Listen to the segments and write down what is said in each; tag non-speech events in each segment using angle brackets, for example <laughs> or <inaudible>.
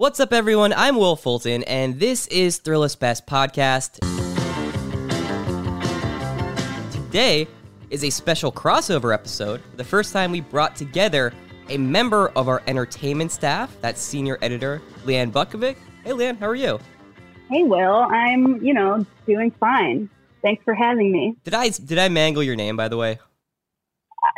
What's up, everyone? I'm Will Fulton, and this is Thrillist Best Podcast. Today is a special crossover episode. The first time we brought together a member of our entertainment staff, that's senior editor Leanne Bukovic. Hey, Leanne, how are you? Hey, Will. I'm, you know, doing fine. Thanks for having me. Did I did I mangle your name, by the way?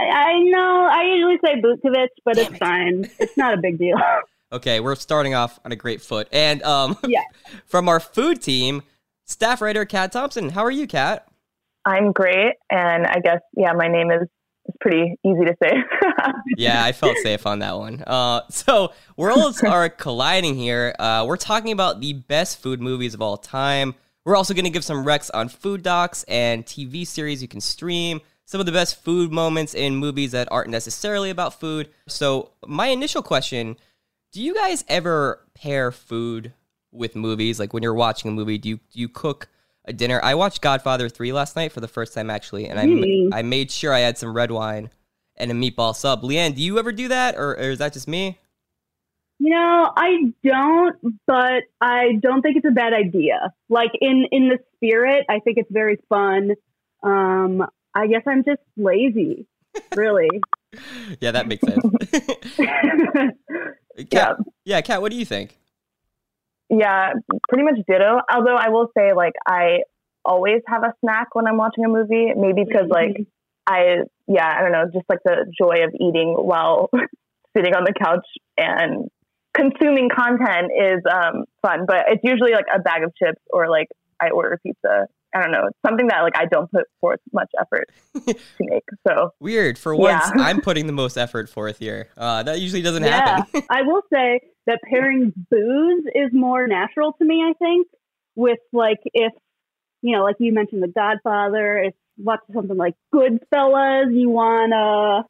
I, I know I usually say Butkovich, but Damn it's it. fine. It's not a big deal. <laughs> Okay, we're starting off on a great foot. And um, <laughs> Yeah. from our food team, staff writer Kat Thompson. How are you, Kat? I'm great, and I guess yeah, my name is pretty easy to say. <laughs> yeah, I felt safe on that one. Uh, so worlds <laughs> are colliding here. Uh, we're talking about the best food movies of all time. We're also going to give some recs on food docs and TV series you can stream. Some of the best food moments in movies that aren't necessarily about food. So my initial question: Do you guys ever pair food with movies? Like when you're watching a movie, do you do you cook? A dinner. I watched Godfather 3 last night for the first time actually, and I, Mm. I made sure I had some red wine and a meatball sub. Leanne, do you ever do that, or, or is that just me? you know, I don't, but I don't think it's a bad idea. Like in in the spirit, I think it's very fun. Um, I guess I'm just lazy, really. <laughs> Yeah, that makes sense. <laughs> <laughs> Kat, yeah, Kat, what do you think? yeah, pretty much ditto. Although I will say, like, I always have a snack when I'm watching a movie. Maybe because like I yeah, I don't know, just like the joy of eating while <laughs> sitting on the couch and consuming content is um, fun. But it's usually like a bag of chips or like I order pizza. I don't know. It's something that like I don't put forth much effort <laughs> to make. So Weird. For once, Yeah. I'm <laughs> putting the most effort forth here. Uh, that usually doesn't yeah, happen. <laughs> I will say that pairing booze is more natural to me. I think with like if you know, like you mentioned, The Godfather. If watch something like Goodfellas, you want a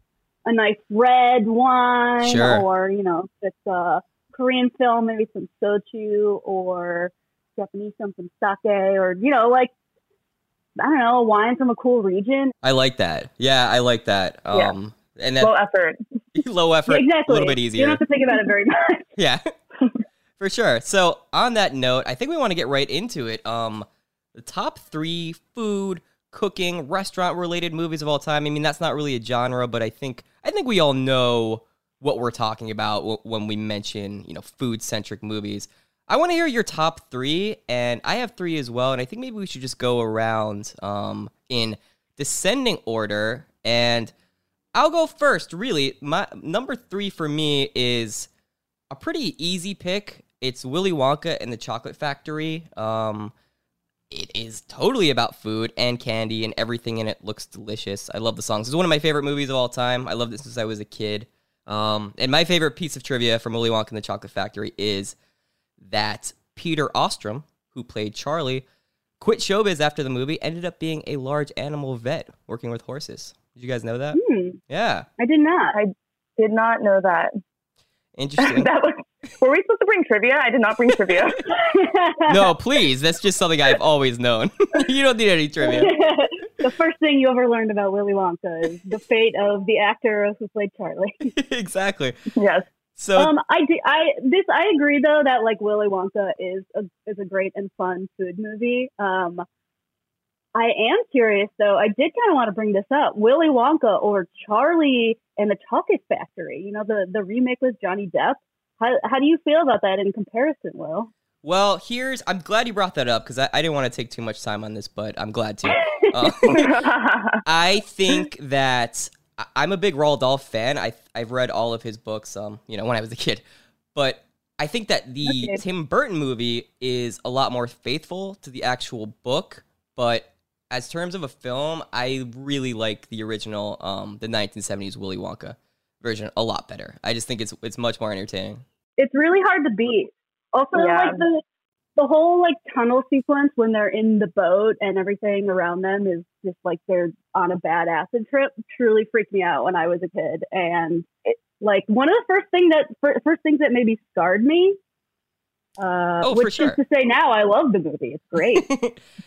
a nice red wine, Sure. or you know, if it's a Korean film, maybe some soju, or Japanese film, some sake, or you know, like I don't know, wine from a cool region. I like that. Yeah, I like that. Yeah. Um, and that low effort. <laughs> low effort, exactly. a little bit easier. You don't have to think about it very much. <laughs> Yeah, <laughs> for sure. So on that note, I think we want to get right into it. Um, the top three food, cooking, restaurant related movies of all time. I mean, that's not really a genre, but I think I think we all know what we're talking about when we mention you know food centric movies. I want to hear your top three, and I have three as well. And I think maybe we should just go around um, in descending order. And I'll go first. Really, my number three for me is a pretty easy pick. It's Willy Wonka and the Chocolate Factory. Um, it is totally about food and candy, and everything in it looks delicious. I love the songs. It's one of my favorite movies of all time. I loved it since I was a kid. Um, and my favorite piece of trivia from Willy Wonka and the Chocolate Factory is that Peter Ostrom, who played Charlie, quit showbiz after the movie, ended up being a large animal vet working with horses. Did you guys know that? Hmm, Yeah, I did not. I did not know that. interesting. <laughs> that was. Were we supposed to bring trivia? I did not bring trivia. <laughs> no, please. That's just something I've always known. <laughs> you don't need any trivia. the first thing you ever learned about Willy Wonka is the fate of the actor who played Charlie. exactly. yes. So um, I do, I this I agree though that like Willy Wonka is a is a great and fun food movie. Um, I am curious though. I did kind of want to bring this up: Willy Wonka or Charlie and the Chocolate Factory. You know, the the remake with Johnny Depp. How how do you feel about that in comparison, Will? Well, here's. I'm glad you brought that up because I, I didn't want to take too much time on this, but I'm glad to. Uh, <laughs> <laughs> I think that I'm a big Roald Dahl fan. I I've read all of his books. Um, you know, when I was a kid, but I think that the Okay. Tim Burton movie is a lot more faithful to the actual book. But as terms of a film, I really like the original, um, the 1970s Willy Wonka version a lot better. I just think it's it's much more entertaining. It's really hard to beat. Also, Yeah. like the the whole like tunnel sequence when they're in the boat and everything around them is just like they're on a bad acid trip truly freaked me out when I was a kid. And it, like one of the first thing that first things that maybe scarred me. Uh, Oh, which sure. is to say, now I love the movie. It's great. <laughs> <laughs>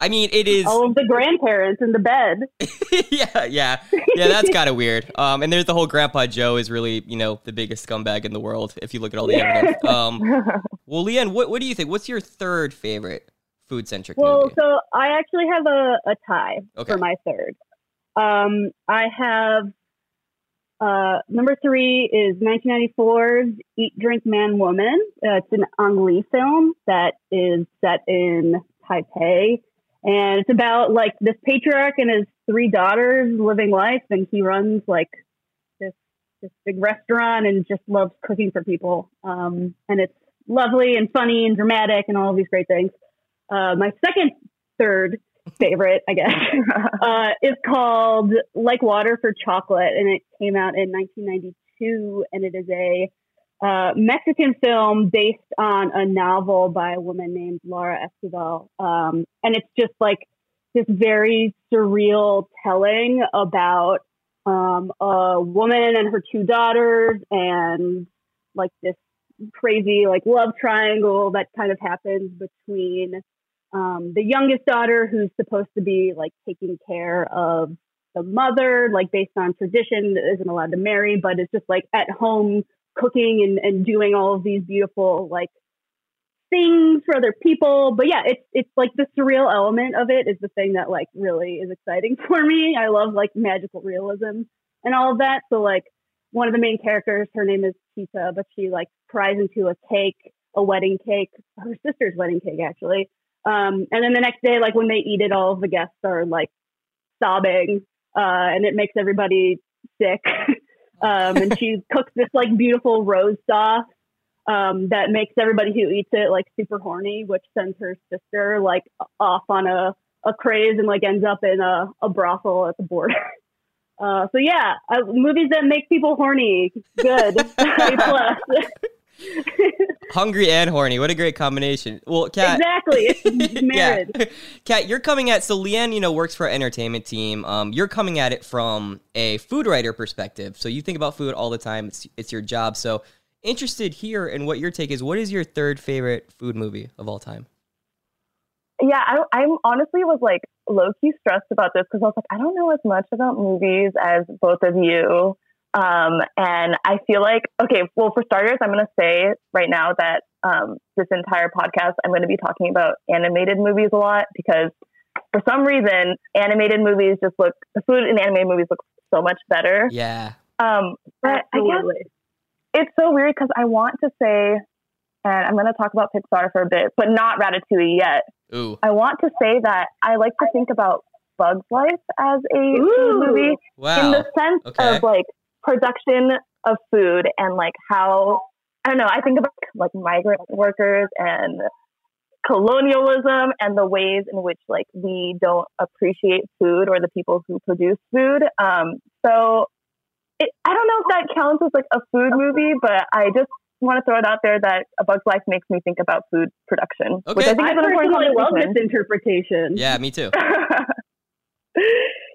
I mean, it is. All of the grandparents in the bed. <laughs> yeah, yeah, yeah. That's kind of weird. Um, and there's the whole Grandpa Joe is really, you know, the biggest scumbag in the world if you look at all the evidence. Um, well, Leanne, what what do you think? What's your third favorite food centric Well, movie? so I actually have a, a tie Okay. for my third. Um, I have uh, number three is 1994's Eat, Drink, Man, Woman. Uh, it's an Ang Lee film that is set in Taipei. And it's about like this patriarch and his three daughters living life, and he runs like this this big restaurant and just loves cooking for people. Um, and it's lovely and funny and dramatic and all of these great things. Uh, my second, third favorite, I guess, <laughs> uh, is called Like Water for Chocolate, and it came out in 1992, and it is a uh, Mexican film based on a novel by a woman named Laura Esquivel, um, and it's just like this very surreal telling about um, a woman and her two daughters, and like this crazy like love triangle that kind of happens between um, the youngest daughter who's supposed to be like taking care of the mother like based on tradition isn't allowed to marry but is just like at home cooking and, and doing all of these beautiful like things for other people. But yeah it's it's like the surreal element of it is the thing that like really is exciting <laughs> for me. I love like magical realism and all of that. So like one of the main characters her name is Tita but she like pries into a cake a wedding cake her sister's wedding cake actually um, and then the next day like when they eat it all of the guests are like sobbing uh, and it makes everybody sick. <laughs> Um, and she <laughs> cooks this like beautiful rose sauce um, that makes everybody who eats it like super horny which sends her sister like off on a, a craze and like ends up in a, a brothel at the border. <laughs> Uh, so yeah uh, movies that make people horny. Good <laughs> Hungry and horny. What a great combination. Well, Kat. exactly it's married <laughs> Yeah. <laughs> Kat, you're coming at so Leanne, you know, works for an entertainment team. Um, you're coming at it from a food writer perspective. So you think about food all the time. It's it's your job. So interested here in what your take is. What is your third favorite food movie of all time? yeah, I, I'm honestly was like low key stressed about this because I was like, I don't know as much about movies as both of you. Um, and I feel like, okay, well, for starters, I'm going to say right now that um, this entire podcast, I'm going to be talking about animated movies a lot because for some reason, animated movies just look, the food in animated movies look so much better. Yeah. Um, but I guess it's so weird because I want to say, and I'm going to talk about Pixar for a bit, but not Ratatouille yet. Ooh. I want to say that I like to think about Bug's Life as a Ooh. movie in the sense Okay. of like production of food and like how I don't know. I think about like migrant workers and colonialism and the ways in which like we don't appreciate food or the people who produce food. Um, so it, I don't know if that counts as like a food movie, but I just want to throw it out there that A Bug's Life makes me think about food production, which I think I is an important personally love this interpretation. Yeah, me too. <laughs>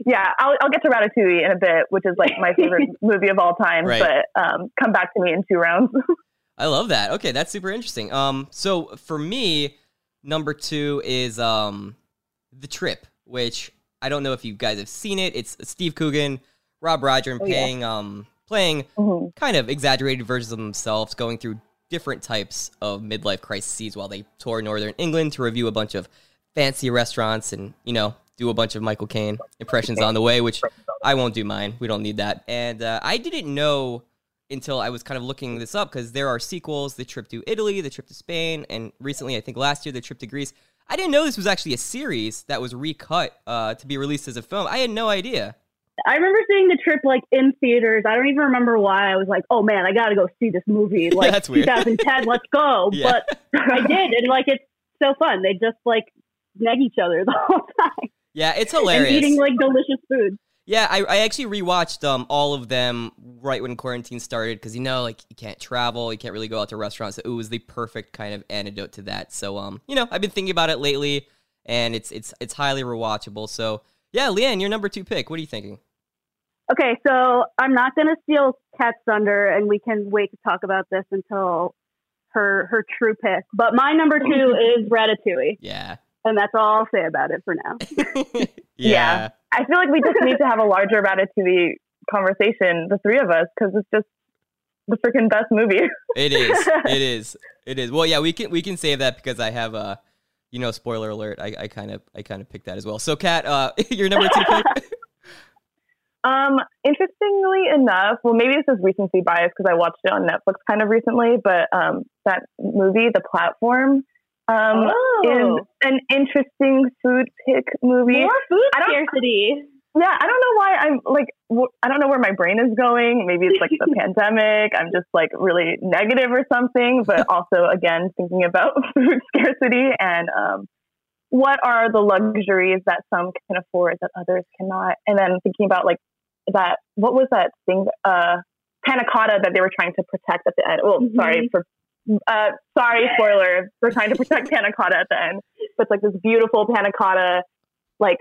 yeah, I'll, I'll get to Ratatouille in a bit, which is like my favorite <laughs> movie of all time. Right. But um, come back to me in two rounds. <laughs> I love that. Okay, that's super interesting. Um, so for me, number two is um, The Trip, which I don't know if you guys have seen it. It's Steve Coogan, Rob Brydon, and Oh, yeah. playing um playing Mhm. kind of exaggerated versions of themselves, going through different types of midlife crises while they tour northern England to review a bunch of fancy restaurants and you know do a bunch of Michael Caine impressions on the way, which I won't do mine. We don't need that. And uh, I didn't know until I was kind of looking this up because there are sequels: the trip to Italy, the trip to Spain, and recently, I think last year, the trip to Greece. I didn't know this was actually a series that was recut uh, to be released as a film. I had no idea. I remember seeing the trip like in theaters. I don't even remember why. I was like, "Oh man, I got to go see this movie." <laughs> Like that's 2010, let's go. <laughs> Yeah. But I did, and like it's so fun. They just like neg each other the whole <laughs> time Yeah, it's hilarious. and eating like delicious food. Yeah, I, I actually rewatched um all of them right when quarantine started because you know like you can't travel, you can't really go out to restaurants. So it was the perfect kind of antidote to that. So um you know I've been thinking about it lately, and it's it's it's highly rewatchable. So yeah, Leanne, your number two pick. What are you thinking? Okay, so I'm not going to steal Kat's thunder, and we can wait to talk about this until her her true pick. But my number two <laughs> is Ratatouille, Yeah, and that's all I'll say about it for now. <laughs> yeah, I feel like we just need to have a larger Ratatouille conversation, the three of us, because it's just the freaking best movie. it is, <laughs> it is, it is. Well, yeah, we can we can save that because I have a, you know spoiler alert. I, I kind of I kind of picked that as well. So Kat, uh, <laughs> your number two pick. Um, interestingly enough, well, maybe this is recency bias because I watched it on Netflix kind of recently, but um, that movie, The Platform, um, Oh. is an interesting food pick movie. More food scarcity. Yeah, I don't know why I'm like, I don't know where my brain is going. Maybe it's like the <laughs> pandemic. I'm just like really negative or something, but <laughs> also, again, thinking about <laughs> food scarcity and um, what are the luxuries that some can afford that others cannot. And then thinking about like that, what was that thing? Uh, panna cotta that they were trying to protect at the end. Well, sorry for. Uh, sorry, spoiler. We're trying to protect <laughs> panna cotta at the end, but it's like this beautiful panna cotta, like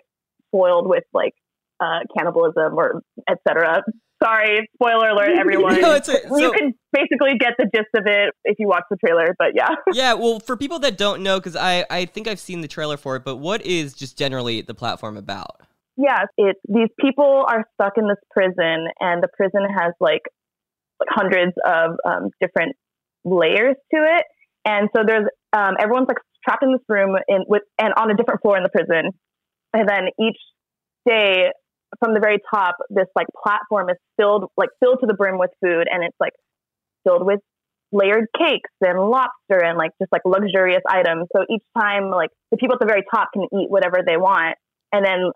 foiled with like uh, cannibalism or etc. Sorry, spoiler alert, <laughs> everyone. No, a- you can basically get the gist of it if you watch the trailer. But yeah, <laughs> yeah, well, for people that don't know, because I I think I've seen the trailer for it, but what is just generally the platform about? yeah, it's these people are stuck in this prison, and the prison has like, like hundreds of um, different layers to it, and so there's um, everyone's like trapped in this room in with and on a different floor in the prison, and then each day from the very top, this like platform is filled like filled to the brim with food, and it's like filled with layered cakes and lobster and like just like luxurious items. So each time, like the people at the very top can eat whatever they want, and then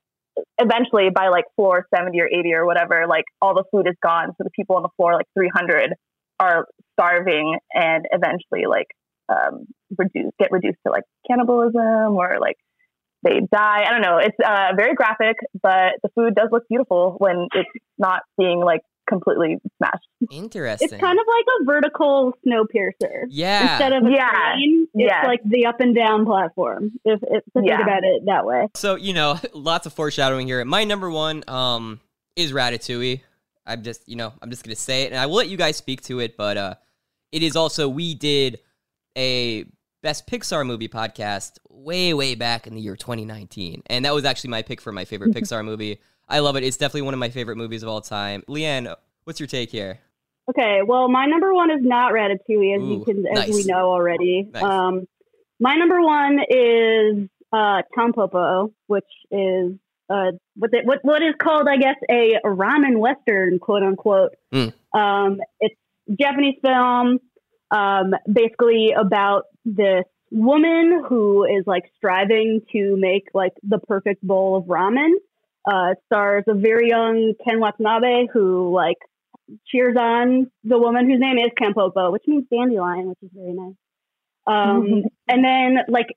eventually by like floor 70 or 80 or whatever, like all the food is gone. So the people on the floor, like 300, are starving and eventually like um, reduce, get reduced to like cannibalism or like they die. I don't know. It's uh, very graphic, but the food does look beautiful when it's not being like completely smashed. Interesting. It's kind of like a vertical Snowpiercer. yeah. Instead of a Yeah. train, it's Yes. like the up and down platform. If, if to Yeah. think about it that way. So you know, <laughs> lots of foreshadowing here. My number one um is Ratatouille. I'm just you know I'm just gonna say it, and I will let you guys speak to it. But uh, it is also we did a best Pixar movie podcast way way back in the year 2019, and that was actually my pick for my favorite <laughs> Pixar movie. I love it. It's definitely one of my favorite movies of all time. Leanne, what's your take here? Okay, well, my number one is not Ratatouille, as Ooh, you can, as nice. we know already. Nice. Um, my number one is uh, Tom Tampopo, which is uh, what, the, what what is called, I guess, a ramen western, quote unquote. Mm. Um, it's Japanese film, um, basically about this woman who is like striving to make like the perfect bowl of ramen. Uh, stars a very young Ken Watanabe who like cheers on the woman whose name is Tampopo, which means dandelion, which is very nice. Um, <laughs> and then like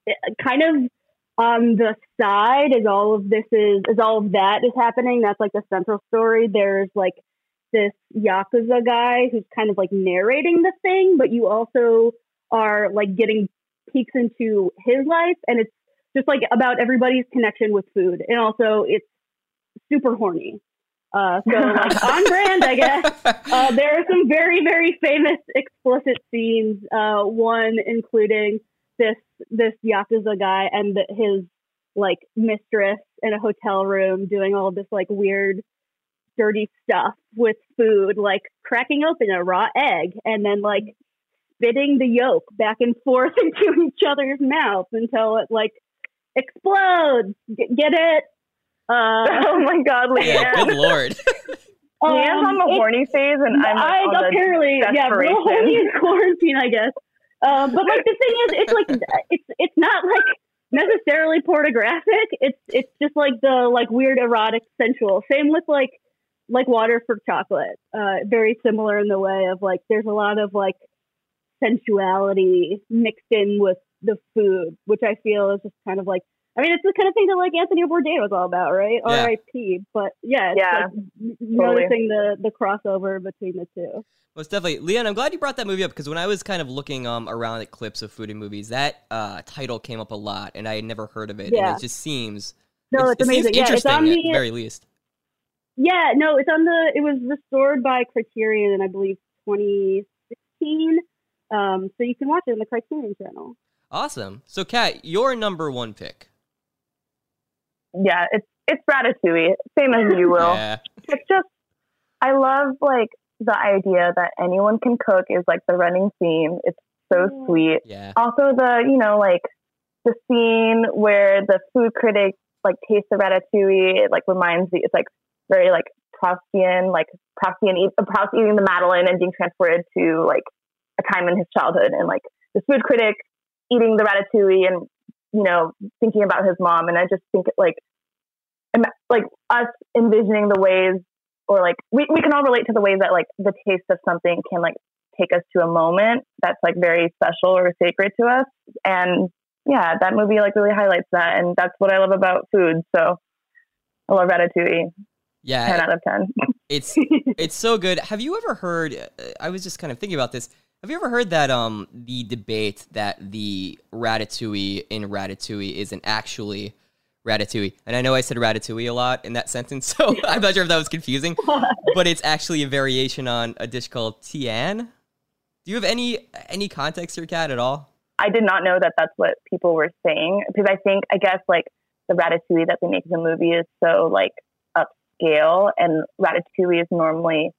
kind of on the side as all of this is as all of that is happening, that's like the central story. There's like this Yakuza guy who's kind of like narrating the thing, but you also are like getting peeks into his life and it's just like about everybody's connection with food. And also it's super horny. Uh, so like on <laughs> brand, I guess. Uh, there are some very, very famous explicit scenes. Uh, one including this this yakuza guy and the, his like mistress in a hotel room doing all this like weird, dirty stuff with food, like cracking open a raw egg and then like spitting the yolk back and forth <laughs> into each other's mouths until it like explodes. G- get it? Uh, <laughs> oh my god, yeah, good lord. <laughs> Leanne's on the it's- horny phase, and I'm I on the apparently yeah, real desperation. horny in quarantine, I guess. Um, but like the thing is, it's like <laughs> it's it's not like necessarily pornographic. It's it's just like the like weird erotic sensual. Same with like like water for chocolate. Uh, very similar in the way of like there's a lot of like sensuality mixed in with the food, which I feel is just kind of like. I mean, it's the kind of thing that like Anthony Bourdain was all about, right? Yeah. R.I.P. But yeah, it's Yeah, like n- noticing the the crossover between the two. Most definitely, Leanne. I'm glad you brought that movie up because when I was kind of looking um around at clips of food and movies, that uh title came up a lot, and I had never heard of it. Yeah. And it just seems No, it's, it seems amazing. Yeah, it's interesting on at the the very least. yeah, no, it's on the. It was restored by Criterion in I believe 2016. Um, so you can watch it on the Criterion channel. Awesome. So, Kat, your number one pick. Yeah, it's it's ratatouille, same as you will. <laughs> Yeah. It's just I love like the idea that anyone can cook is like the running theme. It's so Yeah. sweet. Yeah. Also the you know like the scene where the food critic like tastes the ratatouille. It like reminds me. It's like very like Proustian, like Proustian, eat, Proust eating the Madeleine and being transported to like a time in his childhood, and like the food critic eating the ratatouille and you know thinking about his mom. And I just think like like us envisioning the ways, or like we we can all relate to the ways that like the taste of something can like take us to a moment that's like very special or sacred to us. And yeah, that movie like really highlights that, and that's what I love about food. So I love Ratatouille. Yeah. Ten out of ten. It's it's so good. Have you ever heard? uh, I was just kind of thinking about this. Have you ever heard that um the debate that the ratatouille in Ratatouille isn't actually Ratatouille? And I know I said Ratatouille a lot in that sentence, <laughs> so <laughs> I'm not sure if that was confusing. <laughs> but it's actually a variation on a dish called tian. Do you have any any context here, Kat, at all? I did not know that that's what people were saying because I think I guess like the Ratatouille that they make in the movie is so like upscale, and Ratatouille is normally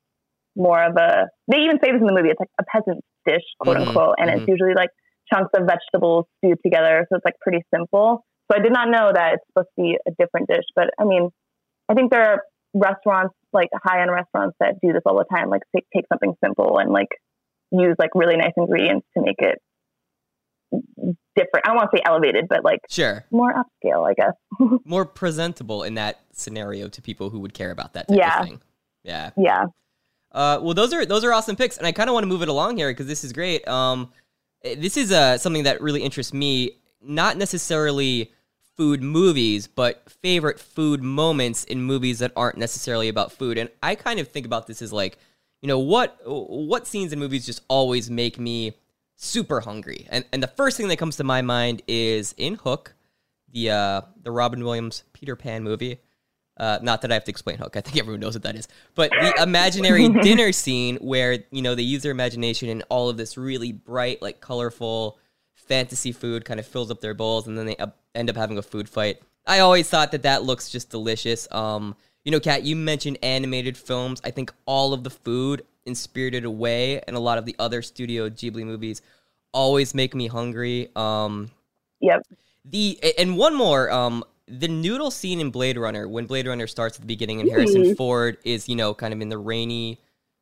more of a. They even say this in the movie. It's like a peasant dish, quote Mhm, unquote, and mhm. it's usually like chunks of vegetables stewed together, so it's like pretty simple. So I did not know that it's supposed to be a different dish, but I mean, I think there are restaurants like high end restaurants that do this all the time, like take, take something simple and like use like really nice ingredients to make it different. I don't want to say elevated, but like Sure, more upscale, I guess. <laughs> more presentable in that scenario to people who would care about that type Yeah. of thing. Yeah. yeah. Uh, well, those are those are awesome picks, and I kind of want to move it along here because this is great. Um, eh, this is uh, something that really interests me. Not necessarily food movies, but favorite food moments in movies that aren't necessarily about food. And I kind of think about this as like, you know, what what scenes in movies just always make me super hungry. And and the first thing that comes to my mind is in Hook, the uh, the Robin Williams Peter Pan movie. Uh, not that I have to explain Hook. I think everyone knows what that is. But the imaginary <laughs> dinner scene where you know they use their imagination and all of this really bright, like colorful fantasy food kind of fills up their bowls, and then they up, end up having a food fight. I always thought that that looks just delicious. Um, you know, Kat, you mentioned animated films. I think all of the food in Spirited Away and a lot of the other Studio Ghibli movies always make me hungry. Um, Yep. the and one more, um, the noodle scene in Blade Runner when Blade Runner starts at the beginning and Harrison Ford is you know kind of in the rainy,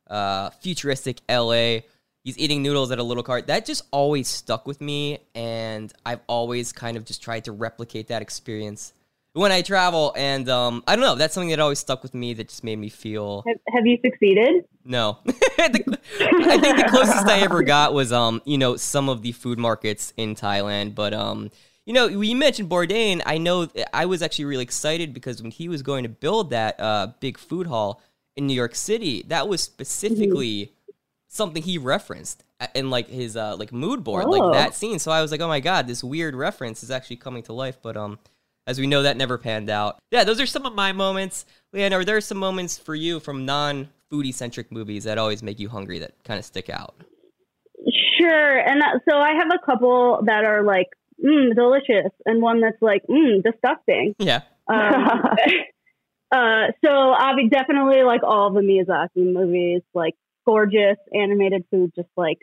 uh, futuristic L.A. He's eating noodles at a little cart. That just always stuck with me, and I've always kind of just tried to replicate that experience when I travel. And um, I don't know, that's something that always stuck with me. That just made me feel Have, have you succeeded? no. <laughs> The- I think the closest I ever got was um, you know, some of the food markets in Thailand, but um you know, you mentioned Bourdain. I know I was actually really excited because when he was going to build that uh, big food hall in New York City, that was specifically something he referenced in like his uh, like mood board, Oh. like that scene. So I was like, oh my god, this weird reference is actually coming to life. But um, as we know, that never panned out. Yeah, those are some of my moments. Leanne, are there some moments for you from non foodie centric movies that always make you hungry that kind of stick out? Sure. And that, so I have a couple that are like, mm, delicious, and one that's like, mm, disgusting. Yeah. Um, <laughs> uh, so I mean, definitely like all the Miyazaki movies, like gorgeous animated food, just like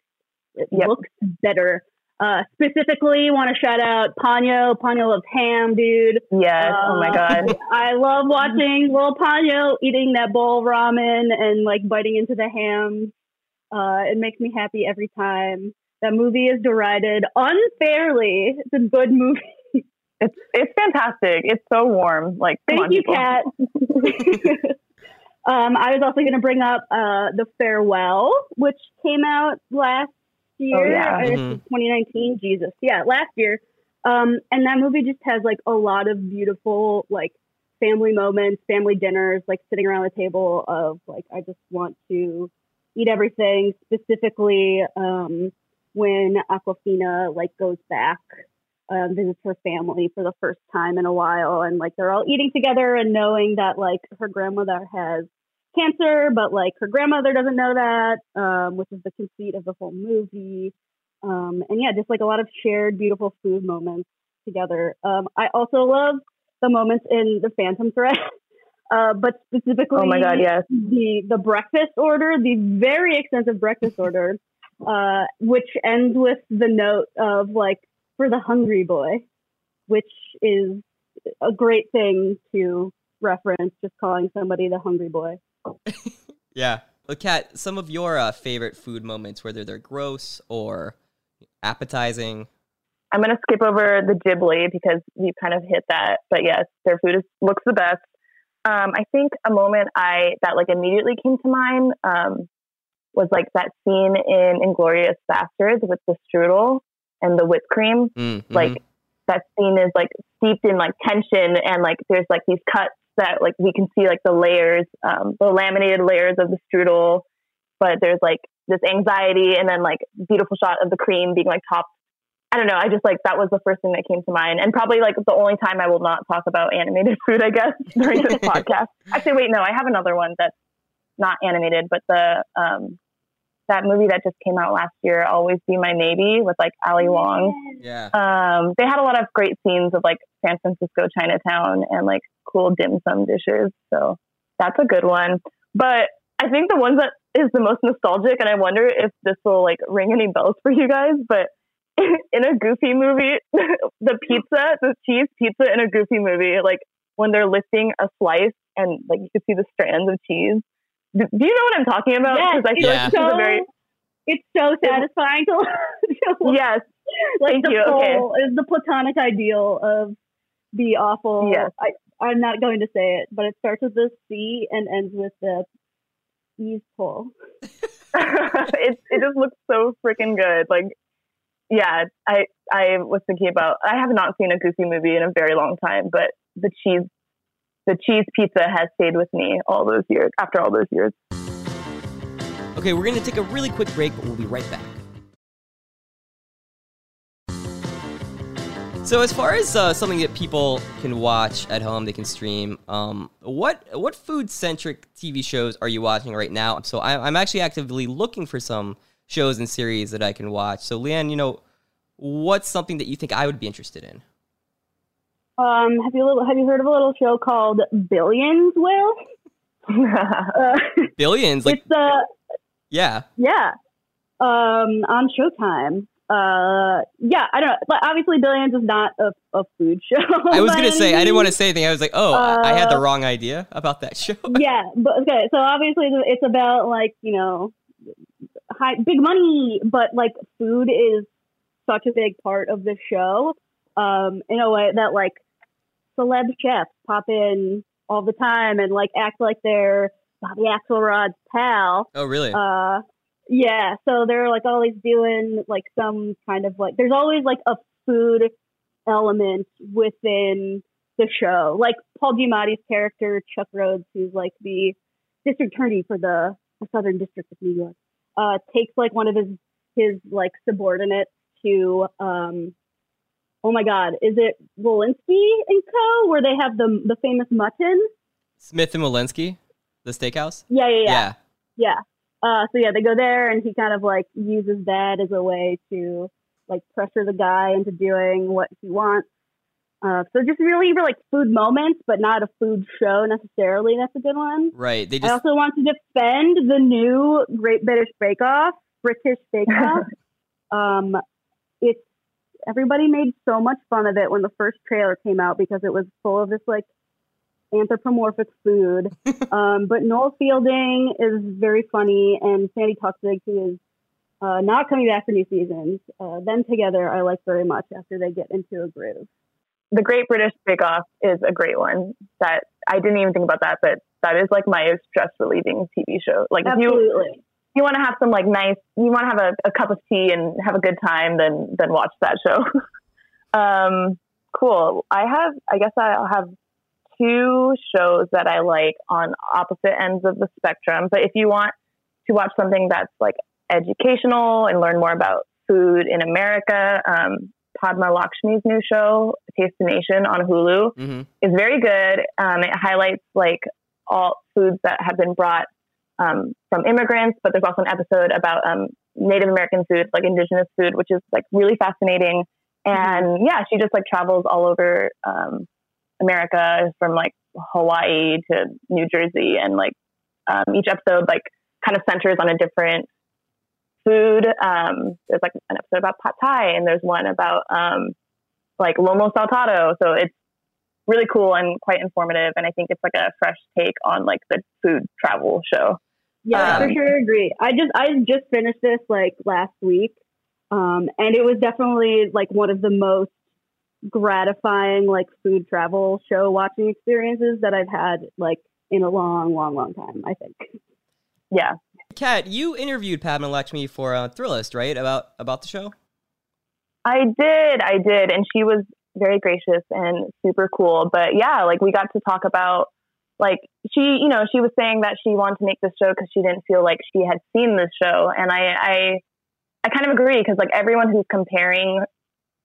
it Yep. looks better. Uh, specifically, want to shout out Ponyo. Ponyo loves ham, dude. Yes. oh my Uh, god. <laughs> I love watching little Ponyo eating that bowl of ramen and like biting into the ham. Uh, it makes me happy every time. That movie is derided unfairly. It's a good movie. It's it's fantastic. It's so warm. Like Thank on, you, people. Kat. <laughs> um, I was also going to bring up uh, The Farewell, which came out last year. Oh, yeah. It's Mhm. 2019. Jesus. Yeah, last year. Um, and that movie just has like a lot of beautiful, like, family moments, family dinners, like sitting around the table of like, I just want to eat everything, specifically um, when Awkwafina like goes back um, visits her family for the first time in a while, and like they're all eating together and knowing that like her grandmother has cancer, but like her grandmother doesn't know that, um, which is the conceit of the whole movie. Um, and yeah, just like a lot of shared beautiful food moments together. Um, I also love the moments in the Phantom Thread, <laughs> uh, but specifically, Oh my god, yes. the the breakfast order, the very extensive breakfast order, uh, which ends with the note of like for the hungry boy, which is a great thing to reference. Just calling somebody the hungry boy. <laughs> Yeah. Well, Kat, some of your uh, favorite food moments, whether they're gross or appetizing. I'm gonna skip over the Ghibli because you kind of hit that. But yes, their food is, looks the best. Um, I think a moment I that like immediately came to mind um, was like that scene in Inglourious Basterds with the strudel and the whipped cream. Mm, mhm. Like that scene is like steeped in like tension and like there's like these cuts that like we can see like the layers, um, the laminated layers of the strudel, but there's like this anxiety and then like beautiful shot of the cream being like topped. I don't know. I just like that was the first thing that came to mind, and probably like the only time I will not talk about animated <laughs> food, I guess, during this <laughs> podcast. Actually, wait, no, I have another one that's not animated, but the um, that movie that just came out last year, "Always Be My Maybe," with like Ali Wong yeah. um, they had a lot of great scenes of like San Francisco Chinatown and like cool dim sum dishes. So that's a good one. But I think the one that is the most nostalgic, and I wonder if this will like ring any bells for you guys, but <laughs> in a goofy movie, <laughs> the pizza, the cheese pizza in a goofy movie, like when they're lifting a slice and like you can see the strands of cheese. Do you know what I'm talking about? Yes, Because I feel Yeah. like a very It's so satisfying to, <laughs> to yes, like thank the you, okay. is uh, the platonic ideal of the awful. Yes. I, I'm not going to say it, but it starts with the C and ends with the ease pull. <laughs> it it just looks so freaking good. Like, yeah, I I was thinking about. I have not seen a Goofy movie in a very long time, but the cheese the cheese pizza has stayed with me all those years. After all those years, Okay, we're going to take a really quick break, but we'll be right back. So, as far as uh, something that people can watch at home, they can stream. Um, what what food centric TV shows are you watching right now? So, I, I'm actually actively looking for some shows and series that I can watch. So, Leanne, you know, what's something that you think I would be interested in? Um, have you little, have you heard of a little show called Billions? Will uh, <laughs> Billions, like it's uh yeah, yeah um on Showtime. Uh, yeah, I don't know. But obviously, Billions is not a, a food <laughs> show. I was gonna say I didn't want to say anything. I was like, oh, I I had the Uh, wrong idea about that show. <laughs> yeah, but okay. So obviously, it's about like you know, high big money, but like food is such a big part of the show. Um, in a way that like celeb chefs pop in all the time and like act like they're Bobby Axelrod's pal. oh, really? Uh, yeah. So they're like always doing like some kind of like. There's always like a food element within the show. Like Paul Giamatti's character Chuck Rhodes, who's like the district attorney for the, the Southern District of New York, uh, takes like one of his his like subordinates to um. Oh my God! Is it Wollensky and Co. where they have the the famous mutton? Smith and Wollensky, the steakhouse. Yeah, yeah, yeah. yeah. Yeah. Uh, so yeah, they go there, and he kind of like uses that as a way to like pressure the guy into doing what he wants. Uh, so just really for like food moments, but not a food show necessarily. That's a good one. Right. They I just also want to defend the new Great British Bake Off, British Bake <laughs> Off. um, it's everybody made so much fun of it when the first trailer came out because it was full of this like anthropomorphic food. <laughs> um, but Noel Fielding is very funny, and Sandi Toksvig, who is uh, not coming back for new seasons. Uh, them together, I like very much after they get into a groove. The Great British Bake Off is a great one. That I didn't even think about that, but that is like my stress relieving TV show. Like Absolutely. if you you want to have some like nice, you want to have a, a, cup of tea and have a good time, then then watch that show. <laughs> um, cool. I have, I guess I'll have two shows that I like on opposite ends of the spectrum. But if you want to watch something that's like educational and learn more about food in America, um, Padma Lakshmi's new show, Taste the Nation on Hulu, mm-hmm. is very good. Um, it highlights like all foods that have been brought um, from immigrants, but there's also an episode about um, Native American food, like indigenous food, which is like really fascinating. And mm-hmm. yeah, she just like travels all over um, America from like Hawaii to New Jersey, and like um, each episode like kind of centers on a different food. Um, there's like an episode about pad thai, and there's one about um, like lomo saltado. So it's really cool and quite informative. And I think it's like a fresh take on like the food travel show. Yeah, um, for sure agree. I just I just finished this like last week. Um, and it was definitely like one of the most gratifying like food travel show watching experiences that I've had like in a long, long, long time, I think. Yeah. Kat, you interviewed Padma Lakshmi for uh, Thrillist, right? About about the show? I did, I did, and she was very gracious and super cool. But yeah, like we got to talk about like she, you know, she was saying that she wanted to make this show because she didn't feel like she had seen this show, and I, I, I kind of agree because like everyone who's comparing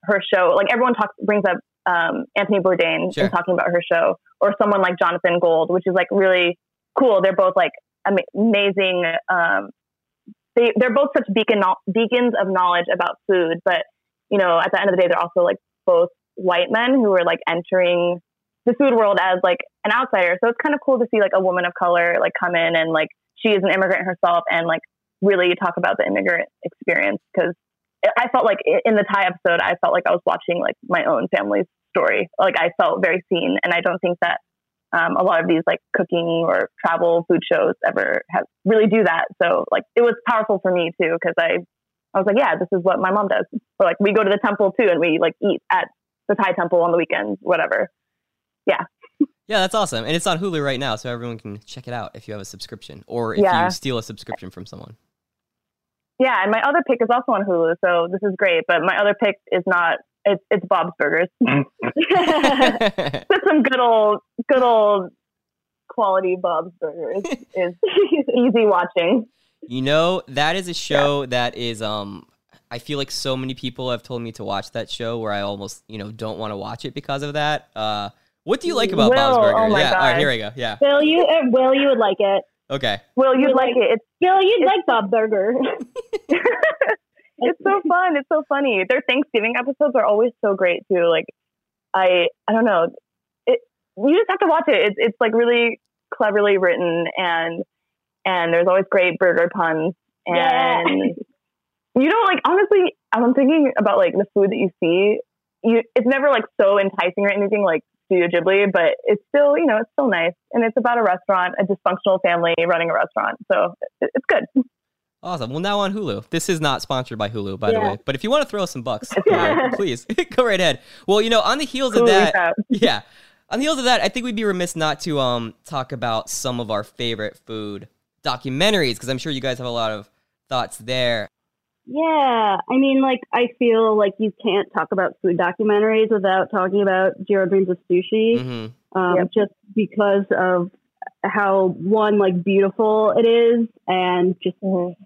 her show, like everyone talks brings up um, Anthony Bourdain sure. talking about her show, or someone like Jonathan Gold, which is like really cool. They're both like amazing. Um, they they're both such beacon beacons of knowledge about food, but you know, at the end of the day, they're also like both white men who are like entering the food world as like an outsider. So it's kind of cool to see like a woman of color like come in and like she is an immigrant herself and like really talk about the immigrant experience because I felt like in the Thai episode, I felt like I was watching like my own family's story. Like I felt very seen, and I don't think that um, a lot of these like cooking or travel food shows ever have really do that. So like it was powerful for me too because I I was like, yeah, this is what my mom does. Or like we go to the temple too, and we like eat at the Thai temple on the weekends, whatever. Yeah. Yeah, that's awesome. And it's on Hulu right now, so everyone can check it out if you have a subscription or if yeah. you steal a subscription from someone. Yeah, and my other pick is also on Hulu, so this is great. But my other pick is not. It's it's Bob's Burgers. It's <laughs> <laughs> some good old good old quality Bob's Burgers is <laughs> easy watching. You know that is a show yeah. that is um. I feel like so many people have told me to watch that show where I almost you know don't want to watch it because of that. Uh, what do you like about Will, Bob's Burgers? Oh yeah, God. all right, here we go. Yeah, Will you uh, Will you would like it? Okay. Will you like, like, it? It's, Will you'd like Bob Burger. <laughs> it's so fun. It's so funny. Their Thanksgiving episodes are always so great too. Like I I don't know. It you just have to watch it. It's it's like really cleverly written and and there's always great burger puns and yeah. <laughs> you know like honestly I'm thinking about like the food that you see you it's never like so enticing or anything like Studio Ghibli, but it's still, you know, it's still nice. And it's about a restaurant, a dysfunctional family running a restaurant. So it's good. Awesome. Well, now on Hulu. This is not sponsored by Hulu, by yeah. the way. But if you want to throw some bucks, <laughs> uh, please <laughs> go right ahead. Well, you know, on the heels of that, <laughs> yeah, on the heels of that, I think we'd be remiss not to um talk about some of our favorite food documentaries because I'm sure you guys have a lot of thoughts there. Yeah, I mean, like I feel like you can't talk about food documentaries without talking about Jiro Dreams of Sushi, mm-hmm. um, yep. just because of how one like beautiful it is, and just mm-hmm.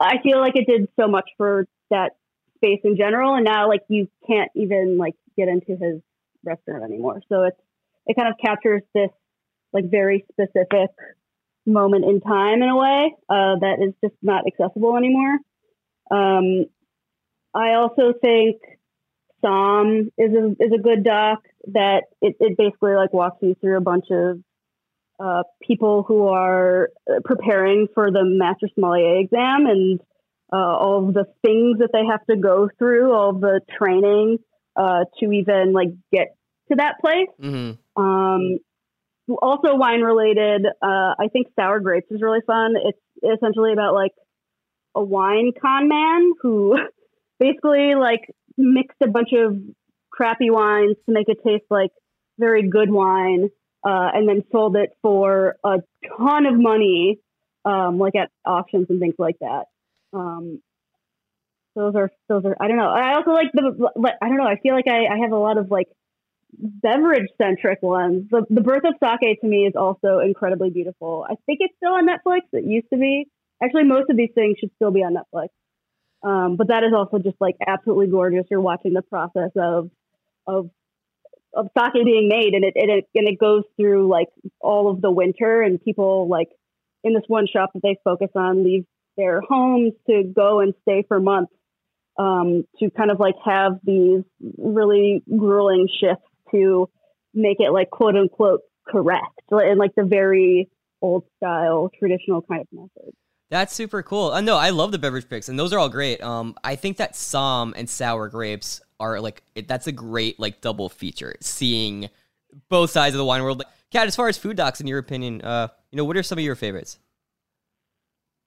I feel like it did so much for that space in general, and now like you can't even like get into his restaurant anymore. So it's it kind of captures this like very specific moment in time in a way uh, that is just not accessible anymore. Um, I also think Somm is a is a good doc that it, it basically like walks you through a bunch of uh, people who are preparing for the master sommelier exam and uh, all of the things that they have to go through, all the training uh, to even like get to that place. Mm-hmm. Um, also wine related. Uh, I think sour grapes is really fun. It's essentially about like a wine con man who <laughs> basically like mixed a bunch of crappy wines to make it taste like very good wine, uh, and then sold it for a ton of money, um, like at auctions and things like that. Um, those are those are I don't know. I also like the I don't know. I feel like I, I have a lot of like beverage centric ones. The the birth of sake to me is also incredibly beautiful. I think it's still on Netflix. It used to be. Actually, most of these things should still be on Netflix. Um, but that is also just like absolutely gorgeous. You're watching the process of of of sake being made, and it, and it and it goes through like all of the winter, and people like in this one shop that they focus on leave their homes to go and stay for months um, to kind of like have these really grueling shifts to make it like quote unquote correct in like the very old style traditional kind of method. That's super cool. Uh, no, I love the beverage picks, and those are all great. Um, I think that Somm and sour grapes are like it, that's a great like double feature. Seeing both sides of the wine world. Like, Kat, as far as food docs, in your opinion, uh, you know, what are some of your favorites?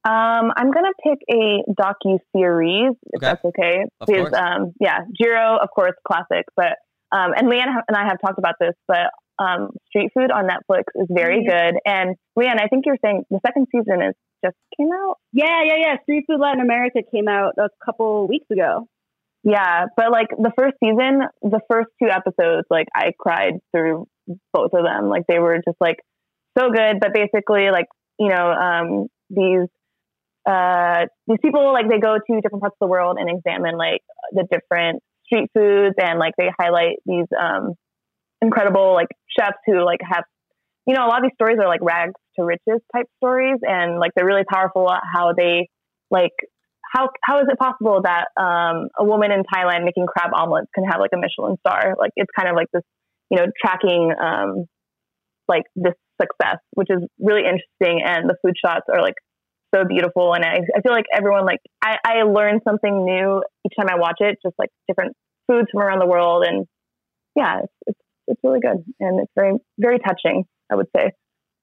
Um, I'm gonna pick a docu series if Okay. that's okay. Of because course. um, yeah, Jiro, of course, classic. But um, and Leanne and I have talked about this, but um, Street Food on Netflix is very Mhm. good. And Leanne, I think you're saying the second season is just came out. Yeah, yeah, yeah. Street Food Latin America came out a couple weeks ago. Yeah, but like the first season, the first two episodes, like I cried through both of them. Like they were just like so good. But basically, like you know, um, these uh, these people like they go to different parts of the world and examine like the different street foods and like they highlight these um, incredible like chefs who like have you know a lot of these stories are like rags to riches type stories and like they're really powerful how they like how how is it possible that um, a woman in Thailand making crab omelets can have like a Michelin star? Like it's kind of like this, you know, tracking um, like this success, which is really interesting. And the food shots are like so beautiful, and I, I feel like everyone like I, I learn something new each time I watch it, just like different foods from around the world, and yeah, it's it's, it's really good and it's very very touching. I would say,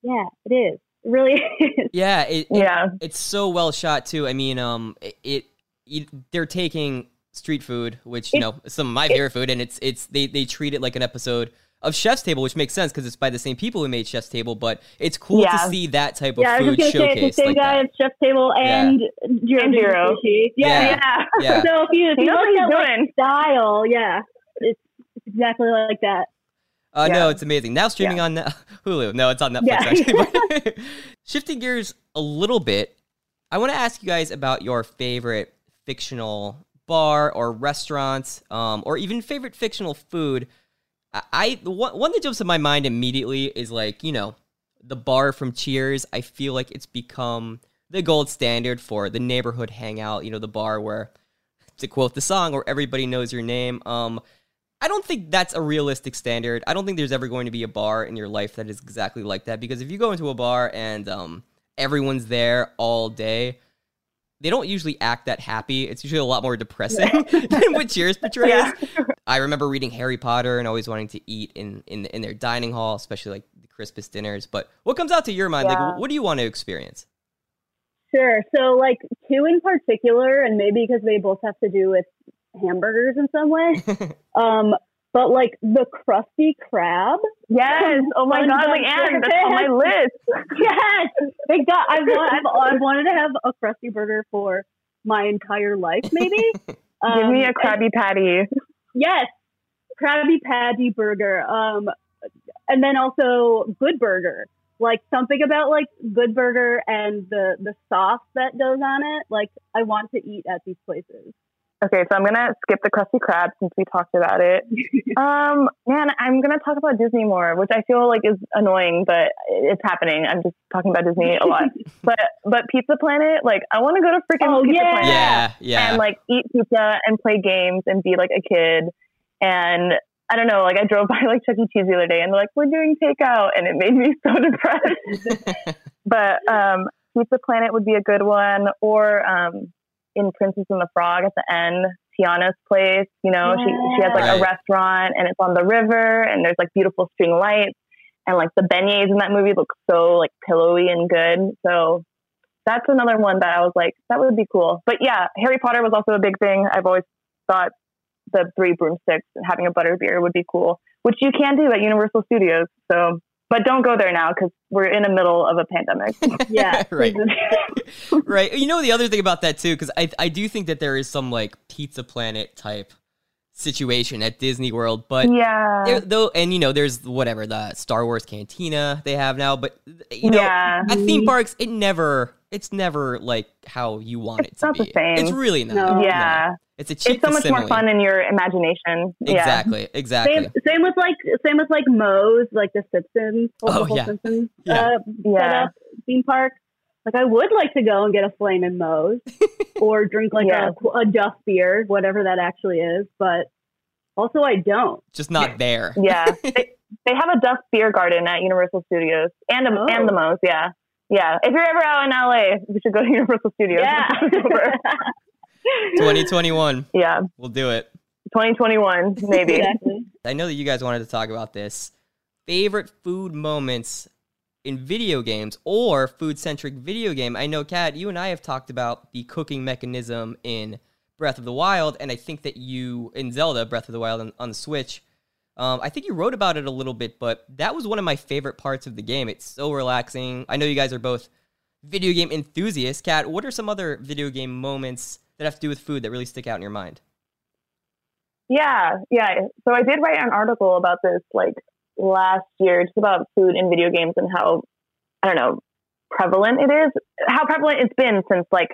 Yeah, it is. It really <laughs> is. Yeah, it, it- yeah, it's so well shot too. I mean, um, it, it, it they're taking street food, which you It- know some of my favorite food, and it's it's they they treat it like an episode of Chef's Table, which makes sense because it's by the same people who made Chef's Table. But it's cool Yeah. to see that type of yeah, I was food just gonna say showcased it's the same like guy that. at Chef's Table and Jiro. And Jiro. Yeah, Yeah. yeah. Yeah. <laughs> So if you if he you knows what look he's at like doing. style, yeah, it's, it's exactly like that. Uh, No, it's amazing. Now streaming on Ne- <laughs> Hulu. No, it's on Netflix Yeah. actually. <laughs> <laughs> Shifting gears a little bit, I want to ask you guys about your favorite fictional bar or restaurant, um, or even favorite fictional food. I, I one, one that jumps to my mind immediately is like you know the bar from Cheers. I feel like it's become the gold standard for the neighborhood hangout. You know, the bar where, to quote the song, where everybody knows your name. Um, I don't think that's a realistic standard. I don't think there's ever going to be a bar in your life that is exactly like that because if you go into a bar and um, everyone's there all day, they don't usually act that happy. It's usually a lot more depressing <laughs> than what Cheers portrays. Yeah. I remember reading Harry Potter and always wanting to eat in, in in their dining hall, especially like the Christmas dinners. But what comes out to your mind? Yeah. Like, what do you want to experience? Sure. So like two in particular, and maybe because they both have to do with hamburgers in some way. <laughs> um, but like the Krusty Krab. yes. Oh my god, like Anne, that's on my <laughs> list. Yes, they got. I've, I've I've wanted to have a crusty burger for my entire life, maybe. <laughs> Give Um, me a and- Krabby Patty. Yes, Krabby Patty burger. Um, and then also Good Burger. Like something about like Good Burger and the the sauce that goes on it. Like I want to eat at these places. Okay, so I'm gonna skip the Krusty Krab since we talked about it. <laughs> um, man, I'm gonna talk about Disney more, which I feel like is annoying, but it's happening. I'm just talking about Disney a lot. <laughs> but but Pizza Planet, like I want to go to freaking Oh, Pizza yeah. Planet yeah, yeah. and like eat pizza and play games and be like a kid. And I don't know, like I drove <laughs> by like Chuck E. Cheese the other day and they're like, we're doing takeout. And it made me so depressed. but um, Pizza Planet would be a good one. Or um, in Princess and the Frog at the end, Tiana's place. You know, she she has like Right. a restaurant and it's on the river and there's like beautiful string lights and like the beignets in that movie look so like pillowy and good. So that's another one that I was like, that would be cool. But yeah, Harry Potter was also a big thing. I've always thought the three broomsticks and having a butter beer would be cool, which you can do at Universal Studios. So, but don't go there now because we're in the middle of a pandemic. <laughs> Yeah. <laughs> right. <laughs> right. You know the other thing about that too, because I I do think that there is some like Pizza Planet type situation at Disney World, but yeah. though, and you know, there's whatever the Star Wars Cantina they have now, but you know, yeah. at theme parks, it never, it's never like how you want It's it to not the be. same. It's really not. No. No. Yeah. It's a cheap It's so much more fun in your imagination. Yeah. Exactly. Exactly. Same, same with like same with like Moe's, like the Simpsons, Oh, the yeah. Simpsons Yeah. uh, Yeah. setup theme park. Like I would like to go and get a flame in Moe's <laughs> or drink like Yeah. a, a Duff beer, whatever that actually is. But also I don't. Just not there. Yeah. <laughs> they, they have a Duff Beer Garden at Universal Studios and a, Oh. and the Moe's. Yeah. Yeah. If you're ever out in LA, we should go to <laughs> Universal Studios. Yeah. 2021. yeah. We'll do it. 2021, maybe. exactly. I know that you guys wanted to talk about this. Favorite food moments in video games or food centric video game. I know, Kat, you and I have talked about the cooking mechanism in Breath of the Wild, and I think that you, in Zelda Breath of the Wild on, on the Switch, um, I think you wrote about it a little bit, but that was one of my favorite parts of the game. It's so relaxing. I know you guys are both video game enthusiasts. Kat, what are some other video game moments that have to do with food that really stick out in your mind? Yeah, yeah. So I did write an article about this like last year, just about food in video games and how I don't know prevalent it is, how prevalent it's been since like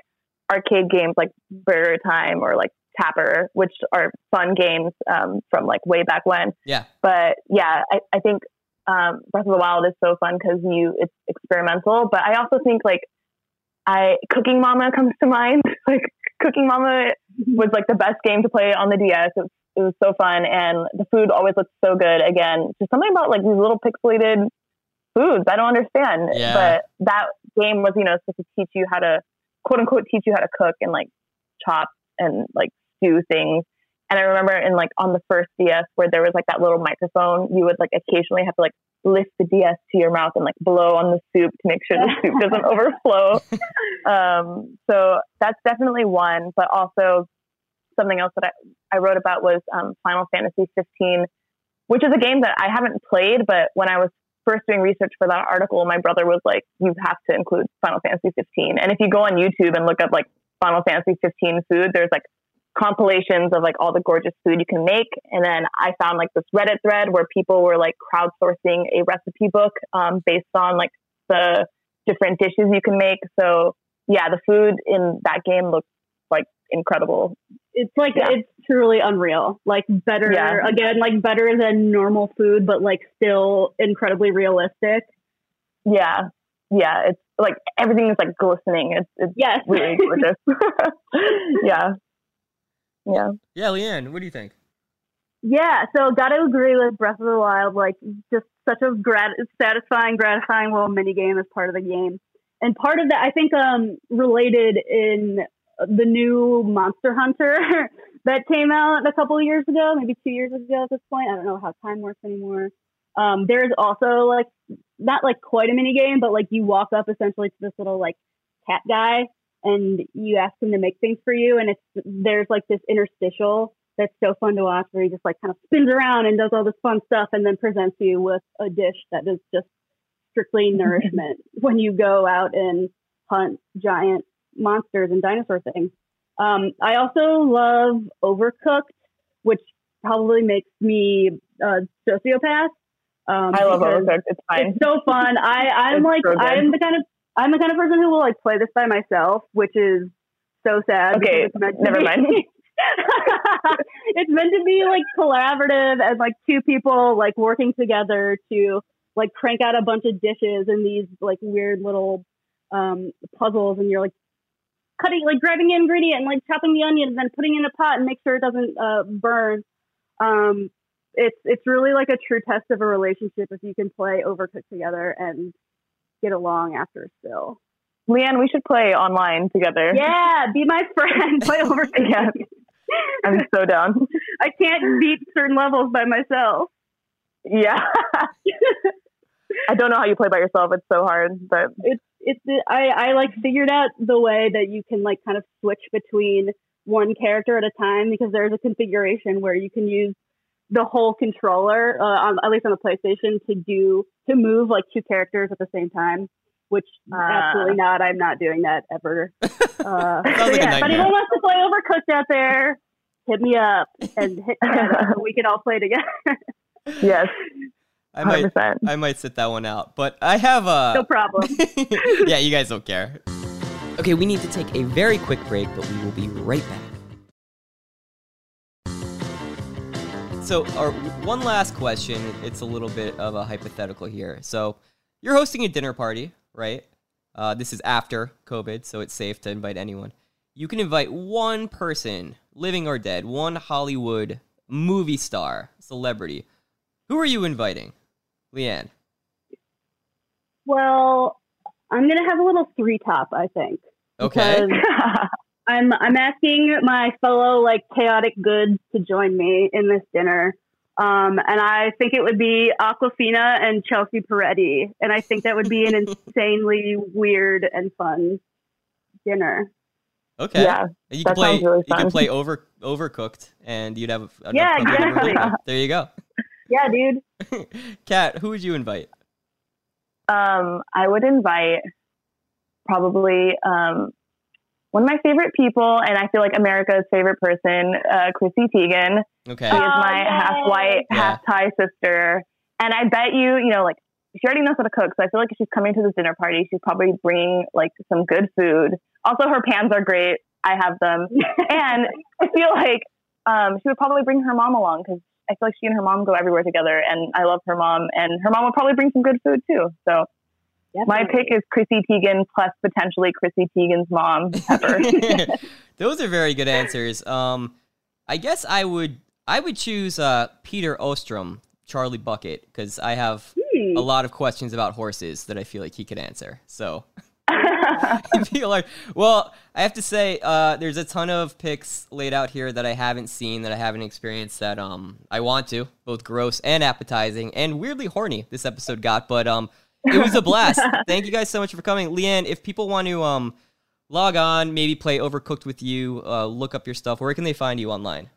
arcade games like Burger Time or like Tapper, which are fun games um, from like way back when. Yeah. But yeah, I, I think um, Breath of the Wild is so fun because you it's experimental. But I also think like I Cooking Mama comes to mind. <laughs> like Cooking Mama was like the best game to play on the DS. It was, it was so fun, and the food always looked so good. Again, just something about like these little pixelated foods. I don't understand, Yeah. but that game was you know supposed to teach you how to quote unquote teach you how to cook and like chop and like stew things. And I remember in like on the first DS where there was like that little microphone, you would like occasionally have to like lift the DS to your mouth and like blow on the soup to make sure the soup <laughs> doesn't overflow. Um, so that's definitely one, but also something else that I, I wrote about was um, Final Fantasy 15, which is a game that I haven't played, but when I was first doing research for that article, my brother was like, you have to include Final Fantasy 15. And if you go on YouTube and look up like Final Fantasy 15 food, there's like compilations of like all the gorgeous food you can make. And then I found like this Reddit thread where people were like crowdsourcing a recipe book um, based on like the different dishes you can make. So yeah, the food in that game looks like incredible. It's like Yeah. it's truly unreal. Like better Yeah. again, like better than normal food, but like still incredibly realistic. Yeah. Yeah. It's like everything is like glistening. It's, it's Yes. really gorgeous. <laughs> yeah. Yeah. Yeah, Leanne, what do you think? Yeah, so got to agree with Breath of the Wild. Like, just such a grat- satisfying, gratifying little mini game as part of the game. And part of that, I think, um, related in the new Monster Hunter <laughs> that came out a couple of years ago, maybe two years ago at this point. I don't know how time works anymore. Um, there's also like not like quite a mini game, but like you walk up essentially to this little like cat guy and you ask him to make things for you, and it's there's like this interstitial that's so fun to watch where he just like kind of spins around and does all this fun stuff and then presents you with a dish that is just strictly <laughs> nourishment when you go out and hunt giant monsters and dinosaur things. Um, I also love Overcooked, which probably makes me a sociopath. Um, I love Overcooked. It's fine. It's so fun. I, I'm like, so. I'm the kind of, I'm the kind of person who will like play this by myself, which is so sad. Okay, it's meant to never mind. <laughs> <laughs> it's meant to be like collaborative and like two people like working together to like crank out a bunch of dishes and these like weird little um puzzles and you're like cutting like grabbing an ingredient and like chopping the onion and then putting it in a pot and make sure it doesn't uh burn um it's it's really like a true test of a relationship if you can play overcooked together and get along after still Leanne, we should play online together. Yeah, be my friend. <laughs> Play over. <laughs> Yeah. I'm so down. I can't beat certain levels by myself. Yeah. <laughs> I don't know how you play by yourself. It's so hard, but It's it's I I like figured out the way that you can like kind of switch between one character at a time because there's a configuration where you can use the whole controller, uh, on, at least on the PlayStation, to do to move like two characters at the same time. Which Ah. absolutely not. I'm not doing that ever. <laughs> Uh, Sounds so like yeah, if nightmare. anyone wants to play Overcooked out there, hit me up and hit so we can all play together. <laughs> yes, I might, 100%. I might sit that one out. But I have a no problem. <laughs> yeah, you guys don't care. Okay, we need to take a very quick break, but we will be right back. So, our one last question. It's a little bit of a hypothetical here. So, you're hosting a dinner party, right? Uh, this is after COVID, so it's safe to invite anyone. You can invite one person, living or dead, one Hollywood movie star, celebrity. Who are you inviting, Leanne? well, I'm gonna have a little three top. I think. Okay. <laughs> Because I'm I'm asking my fellow like chaotic goods to join me in this dinner. Um, and I think it would be Awkwafina and Chelsea Peretti. And I think that would be an <laughs> insanely weird and fun dinner. Okay. yeah. You can play. really You can play over overcooked, and you'd have. enough Yeah, exactly. There you go. <laughs> Yeah, dude. <laughs> Kat, who would you invite? Um, I would invite probably um, one of my favorite people, and I feel like America's favorite person, uh, Chrissy Teigen. Okay. She is Oh, my yay. half white, Yeah. half Thai sister. And I bet you, you know, like she already knows how to cook. So I feel like if she's coming to this dinner party, she's probably bringing like some good food. Also, her pans are great. I have them. <laughs> and I feel like um, she would probably bring her mom along because I feel like she and her mom go everywhere together. And I love her mom. And her mom would probably bring some good food too. So my pick is Chrissy Teigen plus potentially Chrissy Teigen's mom, Pepper. <laughs> <laughs> <laughs> Those are very good answers. Um, I guess I would. I would choose uh, Peter Ostrum, Charlie Bucket, because I have Hmm. a lot of questions about horses that I feel like he could answer. So I feel like, well, I have to say, uh, there's a ton of picks laid out here that I haven't seen, that I haven't experienced, that um I want to, both gross and appetizing, and weirdly horny. This episode got, but um, it was a blast. <laughs> Thank you guys so much for coming, Leanne. If people want to um log on, maybe play Overcooked with you, uh, look up your stuff. Where can they find you online?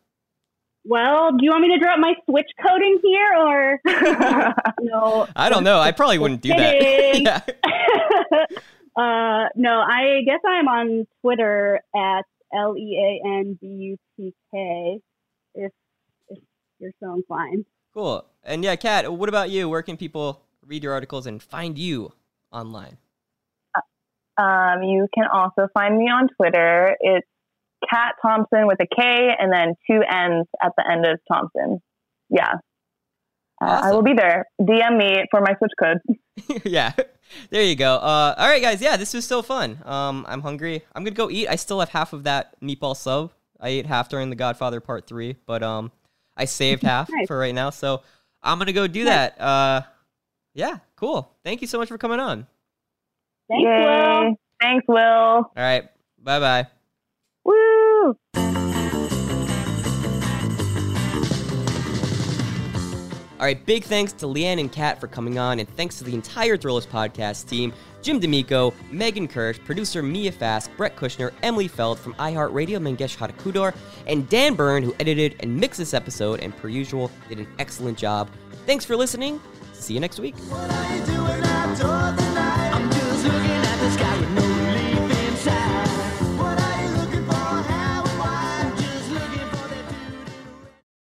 Well, do you want me to drop my Switch code in here or <laughs> no? I don't know. I probably wouldn't do that. <laughs> Uh, no, I guess I'm on Twitter at L E A N B U T K. If if you're so inclined. Cool. And yeah, Kat, what about you? Where can people read your articles and find you online? Um, you can also find me on Twitter. It's Kat Thompson with a K and then two N's at the end of Thompson. Yeah. Uh, I will be there. DM me for my switch code. <laughs> <laughs> yeah. There you go. Uh, all right, guys. Yeah, this was so fun. Um, I'm hungry. I'm gonna go eat. I still have half of that meatball sub. I ate half during the Godfather Part Three, but um, I saved <laughs> half Nice. for right now. So I'm gonna go do that. Uh, yeah, cool. Thank you so much for coming on. Thanks, Yay. Will. Thanks, Will. All right. Bye bye. Woo! All right, big thanks to Leanne and Kat for coming on, and thanks to the entire Thrillist podcast team Jim D'Amico, Megan Kirsch, producer Mia Fask, Brett Kushner, Emily Feld from iHeartRadio, Mangesh Hattikudur, and Dan Byrne, who edited and mixed this episode and, per usual, did an excellent job. Thanks for listening. See you next week.